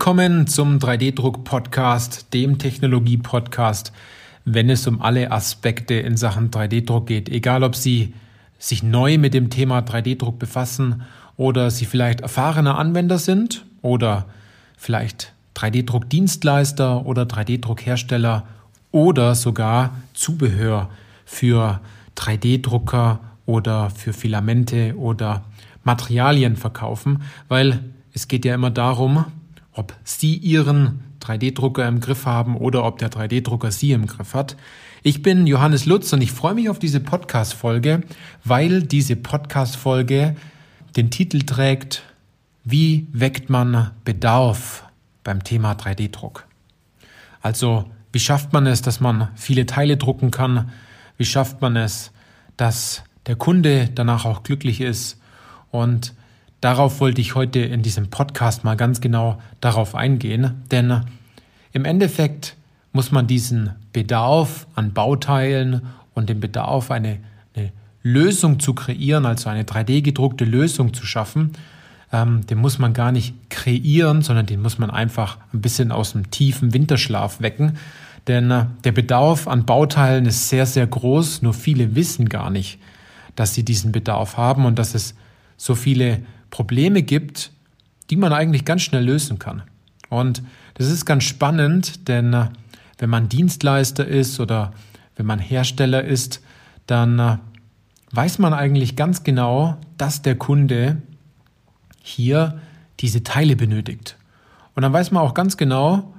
Willkommen zum 3D-Druck-Podcast, dem Technologie-Podcast, wenn es um alle Aspekte in Sachen 3D-Druck geht. Egal, ob Sie sich neu mit dem Thema 3D-Druck befassen oder Sie vielleicht erfahrener Anwender sind oder vielleicht 3D-Druck-Dienstleister oder 3D-Druck-Hersteller oder sogar Zubehör für 3D-Drucker oder für Filamente oder Materialien verkaufen, weil es geht ja immer darum, ob Sie Ihren 3D-Drucker im Griff haben oder ob der 3D-Drucker Sie im Griff hat. Ich bin Johannes Lutz und ich freue mich auf diese Podcast-Folge, weil diese Podcast-Folge den Titel trägt, wie weckt man Bedarf beim Thema 3D-Druck? Also, wie schafft man es, dass man viele Teile drucken kann? Wie schafft man es, dass der Kunde danach auch glücklich ist? Und darauf wollte ich heute in diesem Podcast mal ganz genau darauf eingehen, denn im Endeffekt muss man diesen Bedarf an Bauteilen und den Bedarf, eine, eine Lösung zu kreieren, also eine 3D gedruckte Lösung zu schaffen, ähm, den muss man gar nicht kreieren, sondern den muss man einfach ein bisschen aus dem tiefen Winterschlaf wecken. Denn äh, der Bedarf an Bauteilen ist sehr, sehr groß, nur viele wissen gar nicht, dass sie diesen Bedarf haben und dass es so viele Probleme gibt, die man eigentlich ganz schnell lösen kann. Und das ist ganz spannend, denn äh, wenn man Dienstleister ist oder wenn man Hersteller ist, dann äh, weiß man eigentlich ganz genau, dass der Kunde hier diese Teile benötigt. Und dann weiß man auch ganz genau,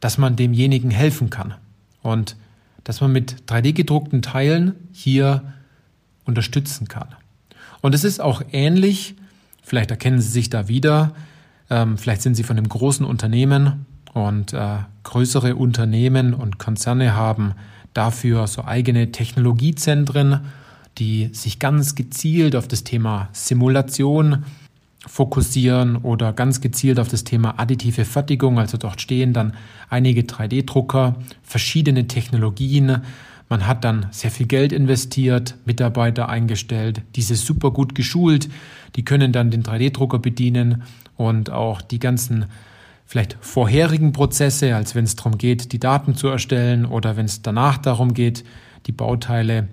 dass man demjenigen helfen kann und dass man mit 3D gedruckten Teilen hier unterstützen kann. Und es ist auch ähnlich, vielleicht erkennen Sie sich da wieder, ähm, vielleicht sind Sie von einem großen Unternehmen und äh, größere Unternehmen und Konzerne haben dafür so eigene Technologiezentren, die sich ganz gezielt auf das Thema Simulation fokussieren oder ganz gezielt auf das Thema additive Fertigung. Also dort stehen dann einige 3D-Drucker, verschiedene Technologien, man hat dann sehr viel Geld investiert, Mitarbeiter eingestellt, diese super gut geschult, die können dann den 3D-Drucker bedienen und auch die ganzen vielleicht vorherigen Prozesse, als wenn es darum geht, die Daten zu erstellen oder wenn es danach darum geht, die Bauteile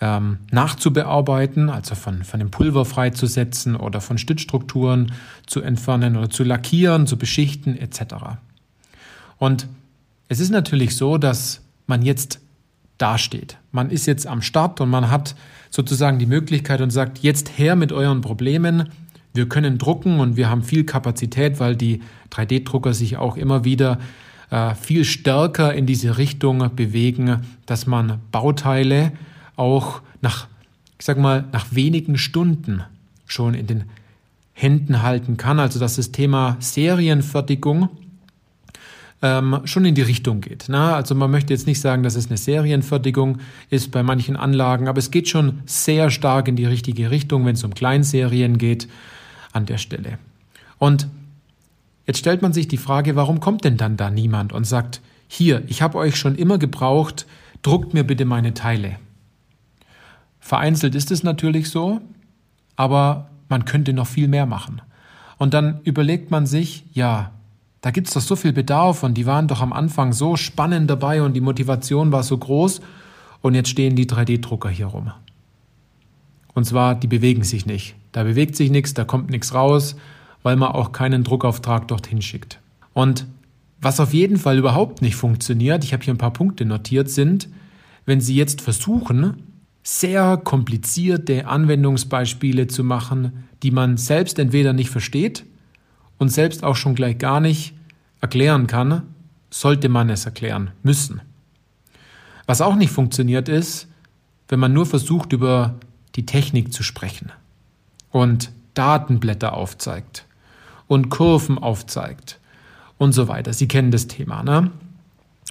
ähm, nachzubearbeiten, also von, von dem Pulver freizusetzen oder von Stützstrukturen zu entfernen oder zu lackieren, zu beschichten etc. Und es ist natürlich so, dass man jetzt dasteht. Man ist jetzt am Start und man hat sozusagen die Möglichkeit und sagt, jetzt her mit euren Problemen. Wir können drucken und wir haben viel Kapazität, weil die 3D-Drucker sich auch immer wieder äh, viel stärker in diese Richtung bewegen, dass man Bauteile auch nach, ich sag mal, nach wenigen Stunden schon in den Händen halten kann. Also dass das Thema Serienfertigung ähm, schon in die Richtung geht. Na? Also man möchte jetzt nicht sagen, dass es eine Serienfertigung ist bei manchen Anlagen, aber es geht schon sehr stark in die richtige Richtung, wenn es um Kleinserien geht an der Stelle. Und jetzt stellt man sich die Frage, warum kommt denn dann da niemand und sagt, hier, ich habe euch schon immer gebraucht, druckt mir bitte meine Teile. Vereinzelt ist es natürlich so, aber man könnte noch viel mehr machen. Und dann überlegt man sich, ja, da gibt's doch so viel Bedarf und die waren doch am Anfang so spannend dabei und die Motivation war so groß und jetzt stehen die 3D-Drucker hier rum. Und zwar, die bewegen sich nicht. Da bewegt sich nichts, da kommt nichts raus, weil man auch keinen Druckauftrag dorthin schickt. Und was auf jeden Fall überhaupt nicht funktioniert, ich habe hier ein paar Punkte notiert, sind, wenn Sie jetzt versuchen, sehr komplizierte Anwendungsbeispiele zu machen, die man selbst entweder nicht versteht und selbst auch schon gleich gar nicht erklären kann, sollte man es erklären müssen. Was auch nicht funktioniert ist, wenn man nur versucht, über die Technik zu sprechen und Datenblätter aufzeigt und Kurven aufzeigt und so weiter. Sie kennen das Thema, ne?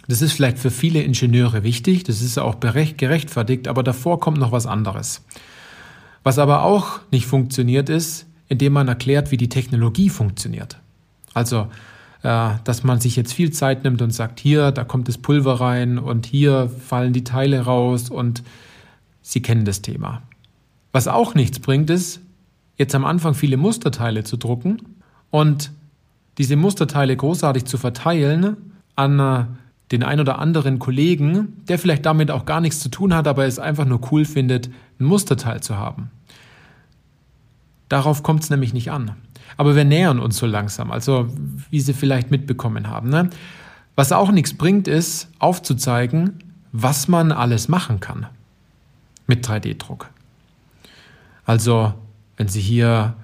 Das ist vielleicht für viele Ingenieure wichtig, das ist auch gerechtfertigt, aber davor kommt noch was anderes. Was aber auch nicht funktioniert ist, indem man erklärt, wie die Technologie funktioniert. Also, äh, dass man sich jetzt viel Zeit nimmt und sagt, hier, da kommt das Pulver rein und hier fallen die Teile raus und Sie kennen das Thema. Was auch nichts bringt, ist, jetzt am Anfang viele Musterteile zu drucken und diese Musterteile großartig zu verteilen an äh, den ein oder anderen Kollegen, der vielleicht damit auch gar nichts zu tun hat, aber es einfach nur cool findet, ein Musterteil zu haben. Darauf kommt es nämlich nicht an. Aber wir nähern uns so langsam, also wie Sie vielleicht mitbekommen haben. Ne? Was auch nichts bringt, ist aufzuzeigen, was man alles machen kann mit 3D-Druck. Also, wenn Sie hier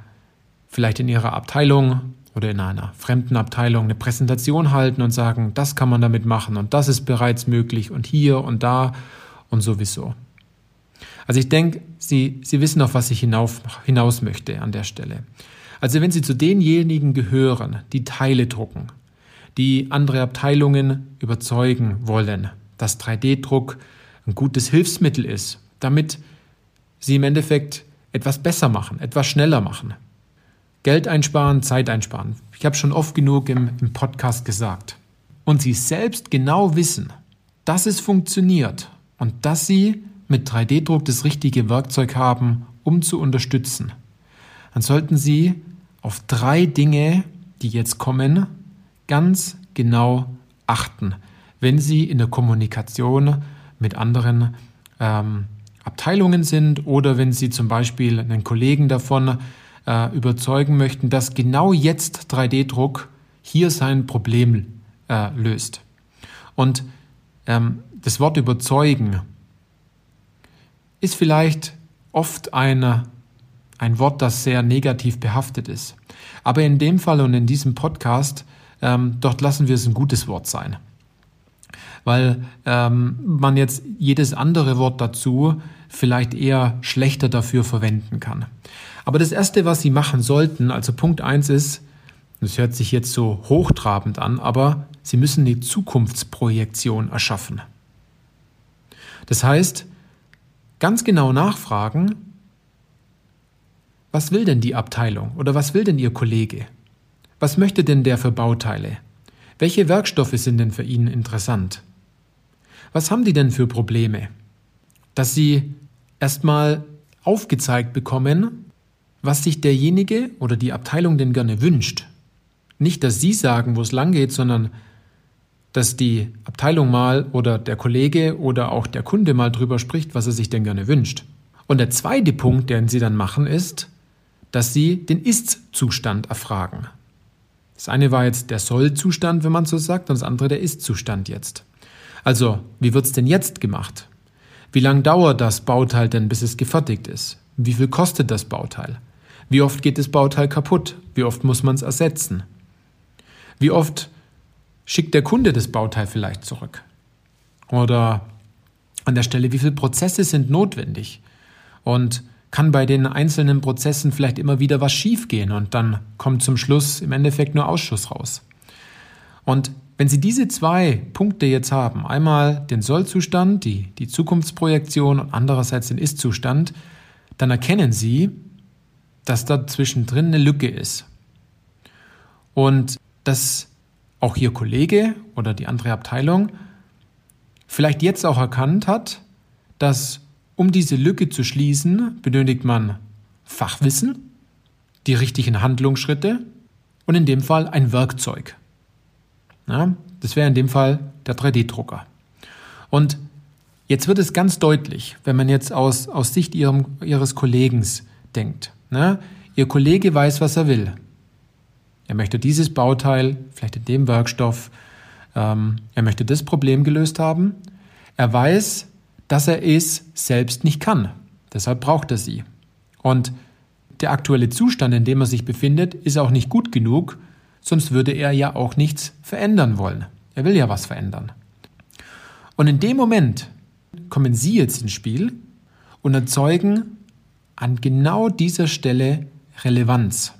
vielleicht in Ihrer Abteilung oder in einer fremden Abteilung eine Präsentation halten und sagen, das kann man damit machen und das ist bereits möglich und hier und da und sowieso. Also ich denke, Sie, Sie wissen, auf was ich hinauf, hinaus möchte an der Stelle. Also wenn Sie zu denjenigen gehören, die Teile drucken, die andere Abteilungen überzeugen wollen, dass 3D-Druck ein gutes Hilfsmittel ist, damit Sie im Endeffekt etwas besser machen, etwas schneller machen. Geld einsparen, Zeit einsparen. Ich habe schon oft genug im, im Podcast gesagt. Und Sie selbst genau wissen, dass es funktioniert und dass Sie mit 3D-Druck das richtige Werkzeug haben, um zu unterstützen, dann sollten Sie auf drei Dinge, die jetzt kommen, ganz genau achten, wenn Sie in der Kommunikation mit anderen ähm, Abteilungen sind oder wenn Sie zum Beispiel einen Kollegen davon äh, überzeugen möchten, dass genau jetzt 3D-Druck hier sein Problem äh, löst. Und ähm, das Wort überzeugen ist vielleicht oft eine, ein Wort, das sehr negativ behaftet ist. Aber in dem Fall und in diesem Podcast, ähm, dort lassen wir es ein gutes Wort sein. Weil ähm, man jetzt jedes andere Wort dazu vielleicht eher schlechter dafür verwenden kann. Aber das Erste, was Sie machen sollten, also Punkt eins ist, das hört sich jetzt so hochtrabend an, aber Sie müssen eine Zukunftsprojektion erschaffen. Das heißt, ganz genau nachfragen, was will denn die Abteilung oder was will denn Ihr Kollege? Was möchte denn der für Bauteile? Welche Werkstoffe sind denn für ihn interessant? Was haben die denn für Probleme? Dass Sie erstmal aufgezeigt bekommen, was sich derjenige oder die Abteilung denn gerne wünscht. Nicht, dass Sie sagen, wo es lang geht, sondern dass die Abteilung mal oder der Kollege oder auch der Kunde mal drüber spricht, was er sich denn gerne wünscht. Und der zweite Punkt, den Sie dann machen, ist, dass Sie den Ist-Zustand erfragen. Das eine war jetzt der Soll-Zustand, wenn man so sagt, und das andere der Ist-Zustand jetzt. Also, wie wird's denn jetzt gemacht? Wie lang dauert das Bauteil denn, bis es gefertigt ist? Wie viel kostet das Bauteil? Wie oft geht das Bauteil kaputt? Wie oft muss man es ersetzen? Wie oft schickt der Kunde das Bauteil vielleicht zurück? Oder an der Stelle, wie viele Prozesse sind notwendig? Und kann bei den einzelnen Prozessen vielleicht immer wieder was schiefgehen und dann kommt zum Schluss im Endeffekt nur Ausschuss raus. Und wenn Sie diese zwei Punkte jetzt haben, einmal den Sollzustand, die, die Zukunftsprojektion und andererseits den Ist-Zustand, dann erkennen Sie, dass da zwischendrin eine Lücke ist. Und dass auch Ihr Kollege oder die andere Abteilung vielleicht jetzt auch erkannt hat, dass um diese Lücke zu schließen, benötigt man Fachwissen, die richtigen Handlungsschritte und in dem Fall ein Werkzeug. Ja, das wäre in dem Fall der 3D-Drucker. Und jetzt wird es ganz deutlich, wenn man jetzt aus, aus Sicht ihrem, Ihres Kollegen denkt. Ne? Ihr Kollege weiß, was er will. Er möchte dieses Bauteil, vielleicht in dem Werkstoff, ähm, er möchte das Problem gelöst haben. Er weiß, dass er es selbst nicht kann. Deshalb braucht er sie. Und der aktuelle Zustand, in dem er sich befindet, ist auch nicht gut genug, sonst würde er ja auch nichts verändern wollen. Er will ja was verändern. Und in dem Moment kommen Sie jetzt ins Spiel und erzeugen an genau dieser Stelle Relevanz.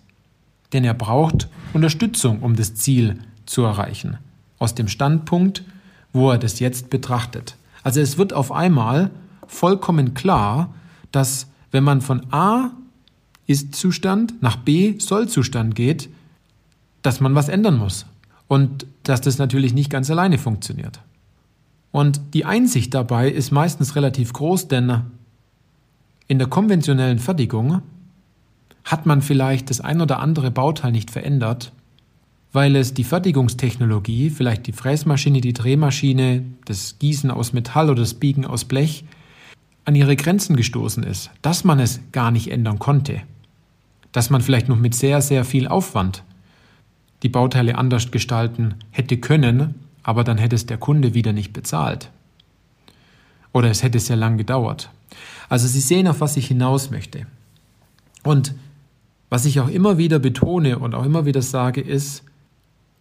Denn er braucht Unterstützung, um das Ziel zu erreichen. Aus dem Standpunkt, wo er das jetzt betrachtet. Also es wird auf einmal vollkommen klar, dass wenn man von A Ist-Zustand nach B Soll-Zustand geht, dass man was ändern muss. Und dass das natürlich nicht ganz alleine funktioniert. Und die Einsicht dabei ist meistens relativ groß, denn in der konventionellen Fertigung hat man vielleicht das ein oder andere Bauteil nicht verändert, weil es die Fertigungstechnologie, vielleicht die Fräsmaschine, die Drehmaschine, das Gießen aus Metall oder das Biegen aus Blech, an ihre Grenzen gestoßen ist, dass man es gar nicht ändern konnte, dass man vielleicht noch mit sehr, sehr viel Aufwand die Bauteile anders gestalten hätte können, aber dann hätte es der Kunde wieder nicht bezahlt. Oder es hätte sehr lang gedauert. Also Sie sehen, auf was ich hinaus möchte. Und was ich auch immer wieder betone und auch immer wieder sage, ist,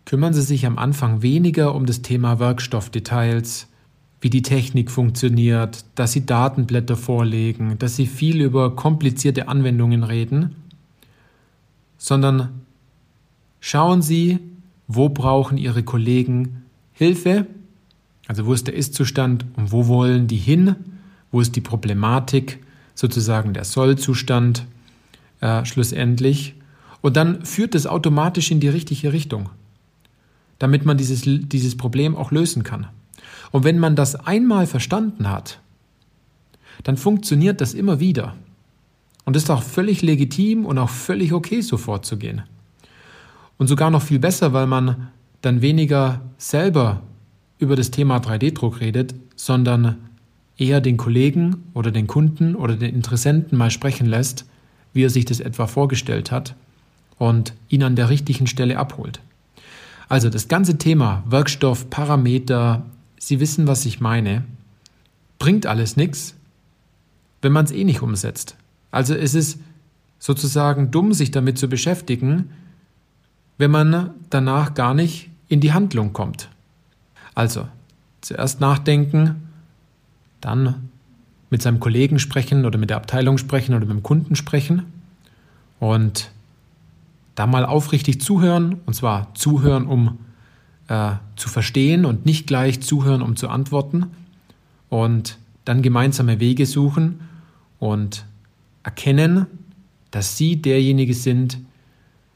kümmern Sie sich am Anfang weniger um das Thema Werkstoffdetails, wie die Technik funktioniert, dass Sie Datenblätter vorlegen, dass Sie viel über komplizierte Anwendungen reden, sondern schauen Sie, wo brauchen Ihre Kollegen Hilfe, also wo ist der Ist-Zustand und wo wollen die hin, wo ist die Problematik, sozusagen der Soll-Zustand äh, schlussendlich. Und dann führt es automatisch in die richtige Richtung damit man dieses, dieses Problem auch lösen kann. Und wenn man das einmal verstanden hat, dann funktioniert das immer wieder. Und ist auch völlig legitim und auch völlig okay, so vorzugehen. Und sogar noch viel besser, weil man dann weniger selber über das Thema 3D-Druck redet, sondern eher den Kollegen oder den Kunden oder den Interessenten mal sprechen lässt, wie er sich das etwa vorgestellt hat und ihn an der richtigen Stelle abholt. Also das ganze Thema Werkstoff, Parameter, Sie wissen, was ich meine, bringt alles nichts, wenn man es eh nicht umsetzt. Also es ist sozusagen dumm, sich damit zu beschäftigen, wenn man danach gar nicht in die Handlung kommt. Also zuerst nachdenken, dann mit seinem Kollegen sprechen oder mit der Abteilung sprechen oder mit dem Kunden sprechen und da mal aufrichtig zuhören, und zwar zuhören, um äh, zu verstehen und nicht gleich zuhören, um zu antworten. Und dann gemeinsame Wege suchen und erkennen, dass Sie derjenige sind,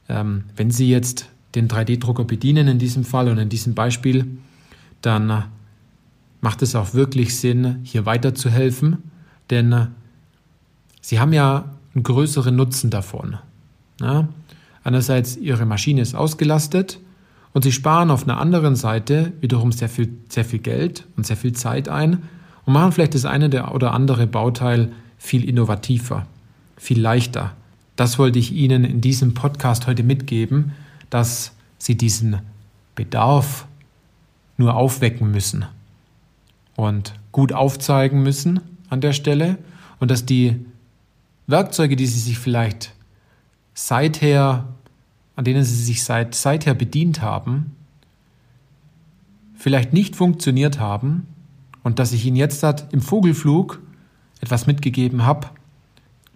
ähm, wenn Sie jetzt den 3D-Drucker bedienen in diesem Fall und in diesem Beispiel, dann äh, macht es auch wirklich Sinn, hier weiterzuhelfen, denn äh, Sie haben ja einen größeren Nutzen davon. Ja? Einerseits ihre Maschine ist ausgelastet und sie sparen auf einer anderen Seite wiederum sehr viel, sehr viel Geld und sehr viel Zeit ein und machen vielleicht das eine oder andere Bauteil viel innovativer, viel leichter. Das wollte ich Ihnen in diesem Podcast heute mitgeben, dass Sie diesen Bedarf nur aufwecken müssen und gut aufzeigen müssen an der Stelle und dass die Werkzeuge, die Sie sich vielleicht seither an denen sie sich seit, seither bedient haben, vielleicht nicht funktioniert haben und dass ich ihnen jetzt hat, im Vogelflug etwas mitgegeben habe,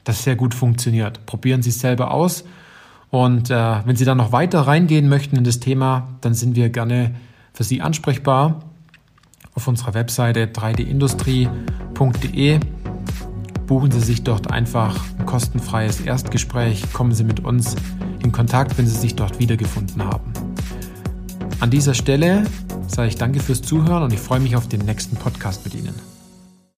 das sehr gut funktioniert. Probieren Sie es selber aus. Und äh, wenn Sie dann noch weiter reingehen möchten in das Thema, dann sind wir gerne für Sie ansprechbar auf unserer Webseite 3dindustrie.de. Buchen Sie sich dort einfach ein kostenfreies Erstgespräch, kommen Sie mit uns in Kontakt, wenn Sie sich dort wiedergefunden haben. An dieser Stelle sage ich danke fürs Zuhören und ich freue mich auf den nächsten Podcast mit Ihnen.